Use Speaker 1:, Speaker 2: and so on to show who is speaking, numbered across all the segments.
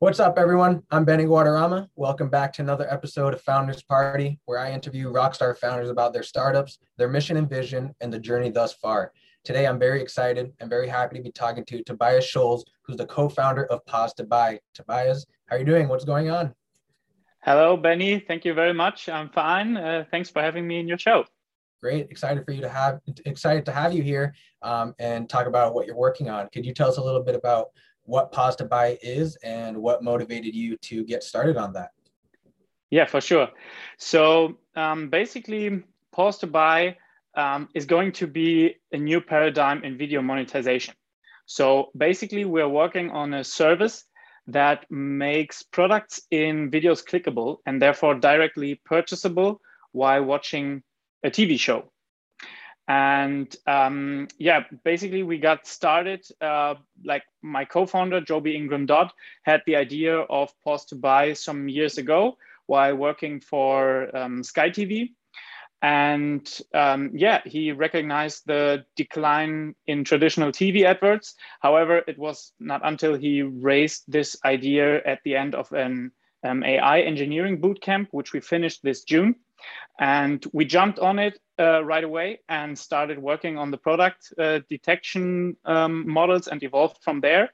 Speaker 1: What's up, everyone? I'm Benny Guadarrama. Welcome back to another episode of Founders Party, where I interview rockstar founders about their startups, their mission and vision, and the journey thus far. Today, I'm very excited and very happy to be talking to Tobias Schulz, who's the co-founder of Pause to Buy. Tobias, how are you doing? What's going on?
Speaker 2: Hello, Benny. Thank you very much. I'm fine. Uh, thanks for having me in your show.
Speaker 1: Great. Excited for you to have excited to have you here um, and talk about what you're working on. Could you tell us a little bit about what Pause to Buy is and what motivated you to get started on that.
Speaker 2: Yeah, for sure. So um, basically, Pause to Buy um, is going to be a new paradigm in video monetization. So basically, we're working on a service that makes products in videos clickable and therefore directly purchasable while watching a TV show. And um, yeah, basically we got started, uh, like my co-founder, Joby Ingram Dodd, had the idea of Pause to Buy some years ago while working for um, Sky TV. And um, yeah, he recognized the decline in traditional TV adverts. However, it was not until he raised this idea at the end of an um, AI engineering bootcamp, which we finished this June. And we jumped on it uh, right away and started working on the product uh, detection um, models and evolved from there.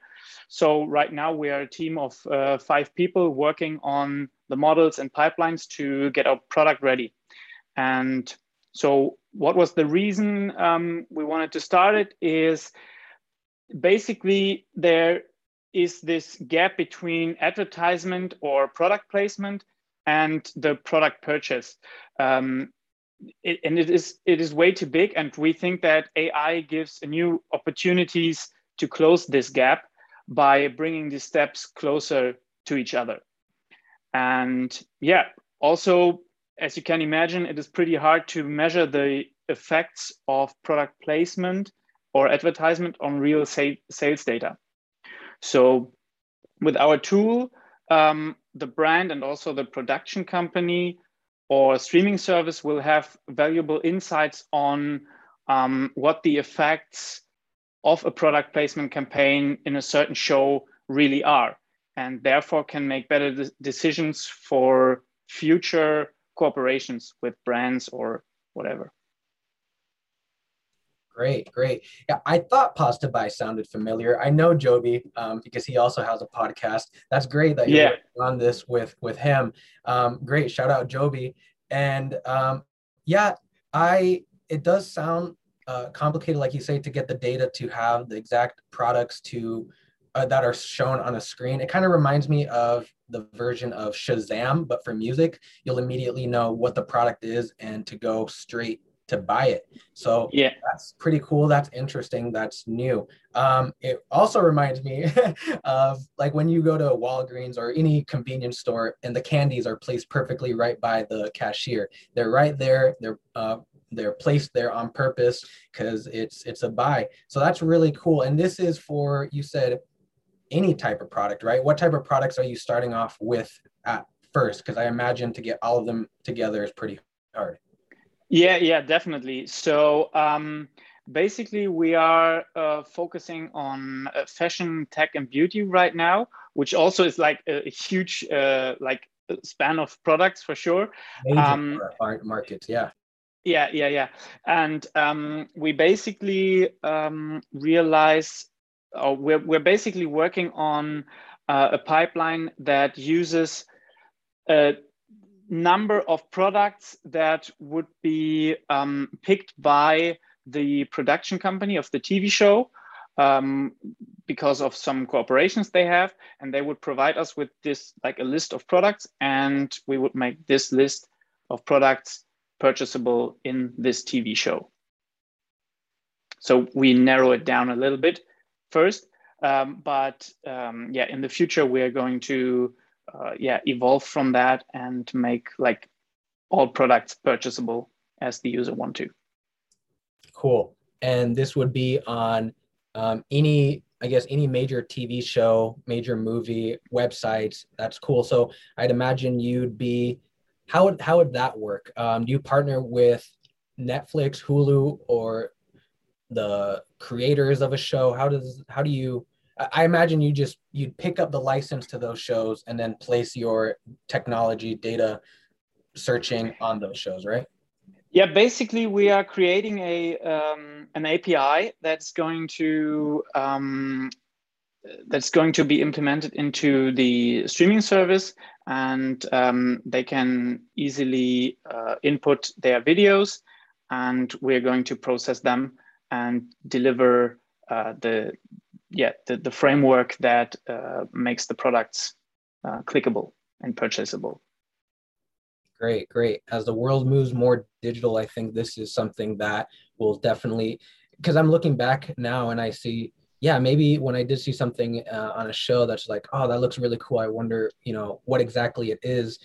Speaker 2: So right now we are a team of uh, five people working on the models and pipelines to get our product ready. And so what was the reason um, we wanted to start it is basically there is this gap between advertisement or product placement and the product purchase. Um, it, and it is it is way too big, and we think that AI gives new opportunities to close this gap by bringing these steps closer to each other. And yeah, also as you can imagine, it is pretty hard to measure the effects of product placement or advertisement on real sales data. So with our tool, um, the brand and also the production company or streaming service will have valuable insights on um, what the effects of a product placement campaign in a certain show really are, and therefore can make better de decisions for future cooperations with brands or whatever.
Speaker 1: Great, great. Yeah, I thought Pause by sounded familiar. I know Joby um, because he also has a podcast. That's great that you're yeah. on this with with him. Um, great, shout out Joby. And um, yeah, I it does sound uh, complicated, like you say, to get the data to have the exact products to uh, that are shown on a screen. It kind of reminds me of the version of Shazam, but for music, you'll immediately know what the product is and to go straight to buy it. So yeah, that's pretty cool. That's interesting. That's new. Um, it also reminds me of like when you go to Walgreens or any convenience store and the candies are placed perfectly right by the cashier. They're right there. They're uh, they're placed there on purpose because it's it's a buy. So that's really cool. And this is for you said any type of product, right? What type of products are you starting off with at first? Because I imagine to get all of them together is pretty hard.
Speaker 2: Yeah, yeah, definitely. So um, basically, we are uh, focusing on uh, fashion, tech, and beauty right now, which also is like a, a huge uh, like span of products for sure.
Speaker 1: Major um, markets, yeah.
Speaker 2: Yeah, yeah, yeah. And um, we basically um, realize, or we're, we're basically working on uh, a pipeline that uses uh, number of products that would be um, picked by the production company of the TV show um, because of some cooperations they have, and they would provide us with this like a list of products, and we would make this list of products purchasable in this TV show. So we narrow it down a little bit first, um, but um, yeah, in the future we are going to uh, yeah evolve from that and make like all products purchasable as the user want to.
Speaker 1: Cool. And this would be on um, any i guess any major tv show major movie websites. That's cool. So i'd imagine you'd be how would how would that work? Um, do you partner with netflix hulu or the creators of a show? How does how do you I imagine you just you'd pick up the license to those shows and then place your technology data searching on those shows, right?
Speaker 2: Yeah, basically we are creating a um, an API that's going to um, that's going to be implemented into the streaming service, and um, they can easily uh, input their videos, and we're going to process them and deliver uh, the yeah the, the framework that uh, makes the products uh, clickable and purchasable.
Speaker 1: Great, great. As the world moves more digital, I think this is something that will definitely because I'm looking back now and I see yeah, maybe when I did see something uh, on a show that's like, oh, that looks really cool. I wonder, you know, what exactly it is,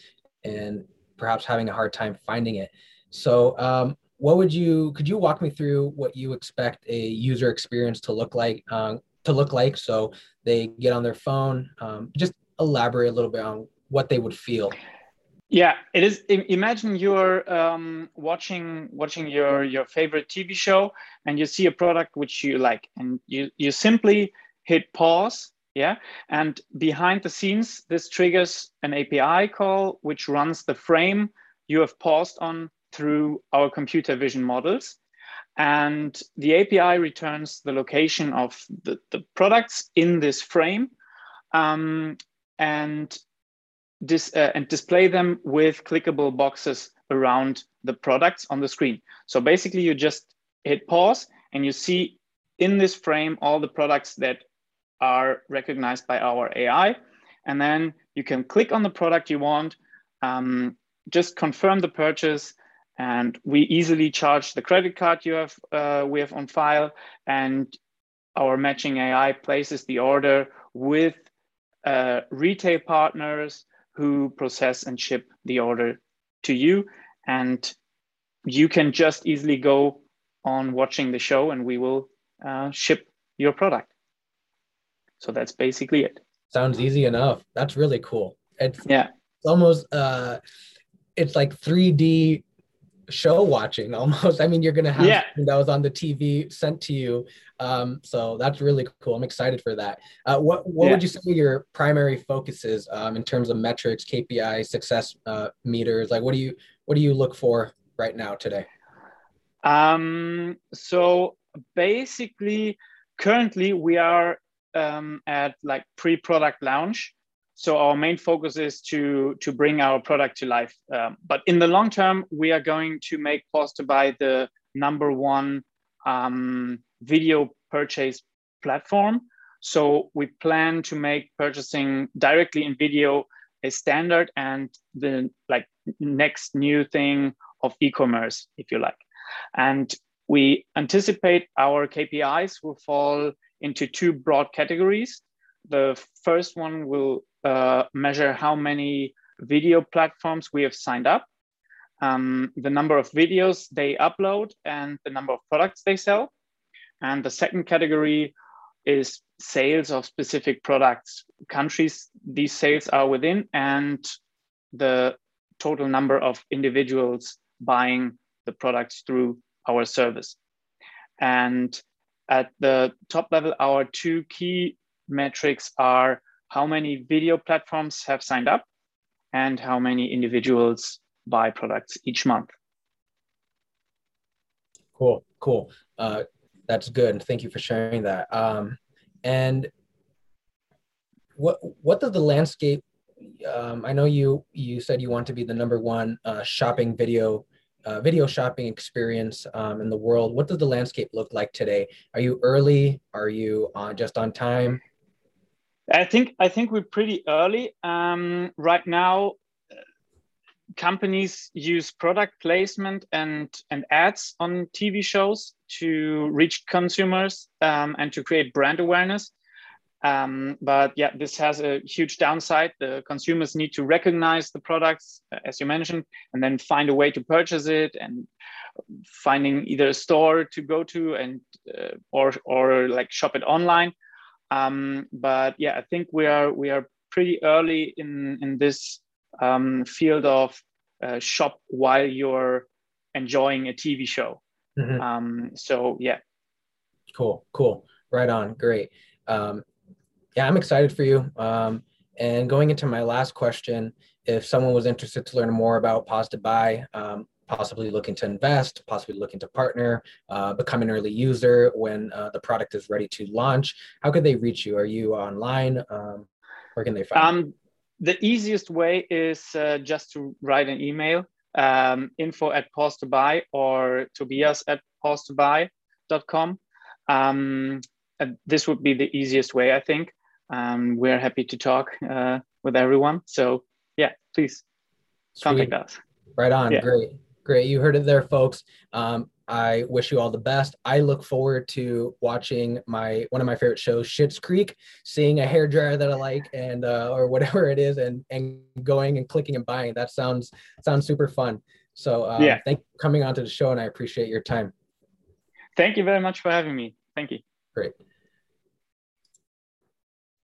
Speaker 1: and perhaps having a hard time finding it. So, um, what would you? Could you walk me through what you expect a user experience to look like? Uh, to look like, so they get on their phone. Um, just elaborate a little bit on what they would feel.
Speaker 2: Yeah, it is. Imagine you're um, watching watching your your favorite TV show, and you see a product which you like, and you you simply hit pause. Yeah, and behind the scenes, this triggers an API call which runs the frame you have paused on through our computer vision models, and the API returns the location of the, the products in this frame, um, and dis, uh, and display them with clickable boxes around the products on the screen. So basically you just hit pause and you see in this frame all the products that are recognized by our AI. And then you can click on the product you want, um, just confirm the purchase, and we easily charge the credit card you have uh, we have on file, and our matching AI places the order with uh, retail partners who process and ship the order to you. And you can just easily go on watching the show and we will uh, ship your product. So that's basically it.
Speaker 1: Sounds easy enough. That's really cool. It's
Speaker 2: yeah.
Speaker 1: It's almost uh it's like 3D show watching almost. I mean, you're gonna have
Speaker 2: yeah.
Speaker 1: that was on the TV sent to you. Um, so that's really cool. I'm excited for that. Uh, what what yeah. would you say your primary focuses um, in terms of metrics, KPI, success uh, meters? Like, what do you what do you look for right now today?
Speaker 2: Um, so basically, currently we are um, at like pre-product launch. So our main focus is to to bring our product to life. Um, but in the long term, we are going to make Pause to Buy the number one um, video purchase platform. So we plan to make purchasing directly in video a standard and the like next new thing of e-commerce, if you like. And we anticipate our KPIs will fall into two broad categories. The first one will uh, measure how many video platforms we have signed up, um, the number of videos they upload, and the number of products they sell. And the second category is sales of specific products, countries these sales are within, and the total number of individuals buying the products through our service. And at the top level, our two key metrics are how many video platforms have signed up and how many individuals buy products each month.
Speaker 1: Cool, cool. Uh, that's good. Thank you for sharing that. Um, and what what does the landscape? Um, I know you you said you want to be the number one uh, shopping video uh, video shopping experience um, in the world. What does the landscape look like today? Are you early? Are you on, just on time?
Speaker 2: I think I think we're pretty early um, right now. Companies use product placement and and ads on TV shows to reach consumers um, and to create brand awareness. Um, but yeah, this has a huge downside. The consumers need to recognize the products, as you mentioned, and then find a way to purchase it and finding either a store to go to and uh, or or like shop it online um, but yeah, I think we are we are pretty early in in this um, field of uh, shop while you're enjoying a TV show. Mm-hmm. Um, so yeah.
Speaker 1: Cool, cool, right on, great. Um, yeah, I'm excited for you. Um, and going into my last question, if someone was interested to learn more about Pause to Buy, um, possibly looking to invest, possibly looking to partner, uh, become an early user when uh, the product is ready to launch, how could they reach you? Are you online? Um, where can they find um, you?
Speaker 2: The easiest way is uh, just to write an email, um, info at pause to buy or tobias at pause to buy.com. Um, this would be the easiest way, I think. Um, we're happy to talk uh, with everyone. So yeah, please Sweet. contact us.
Speaker 1: Right on. Yeah. Great. Great. You heard it there, folks. Um, I wish you all the best. I look forward to watching my one of my favorite shows, Schitt's Creek, seeing a hair dryer that I like and uh, or whatever it is, and and going and clicking and buying. That sounds sounds super fun. So um, yeah, thank you for coming onto the show, and I appreciate your time.
Speaker 2: Thank you very much for having me. Thank you.
Speaker 1: Great.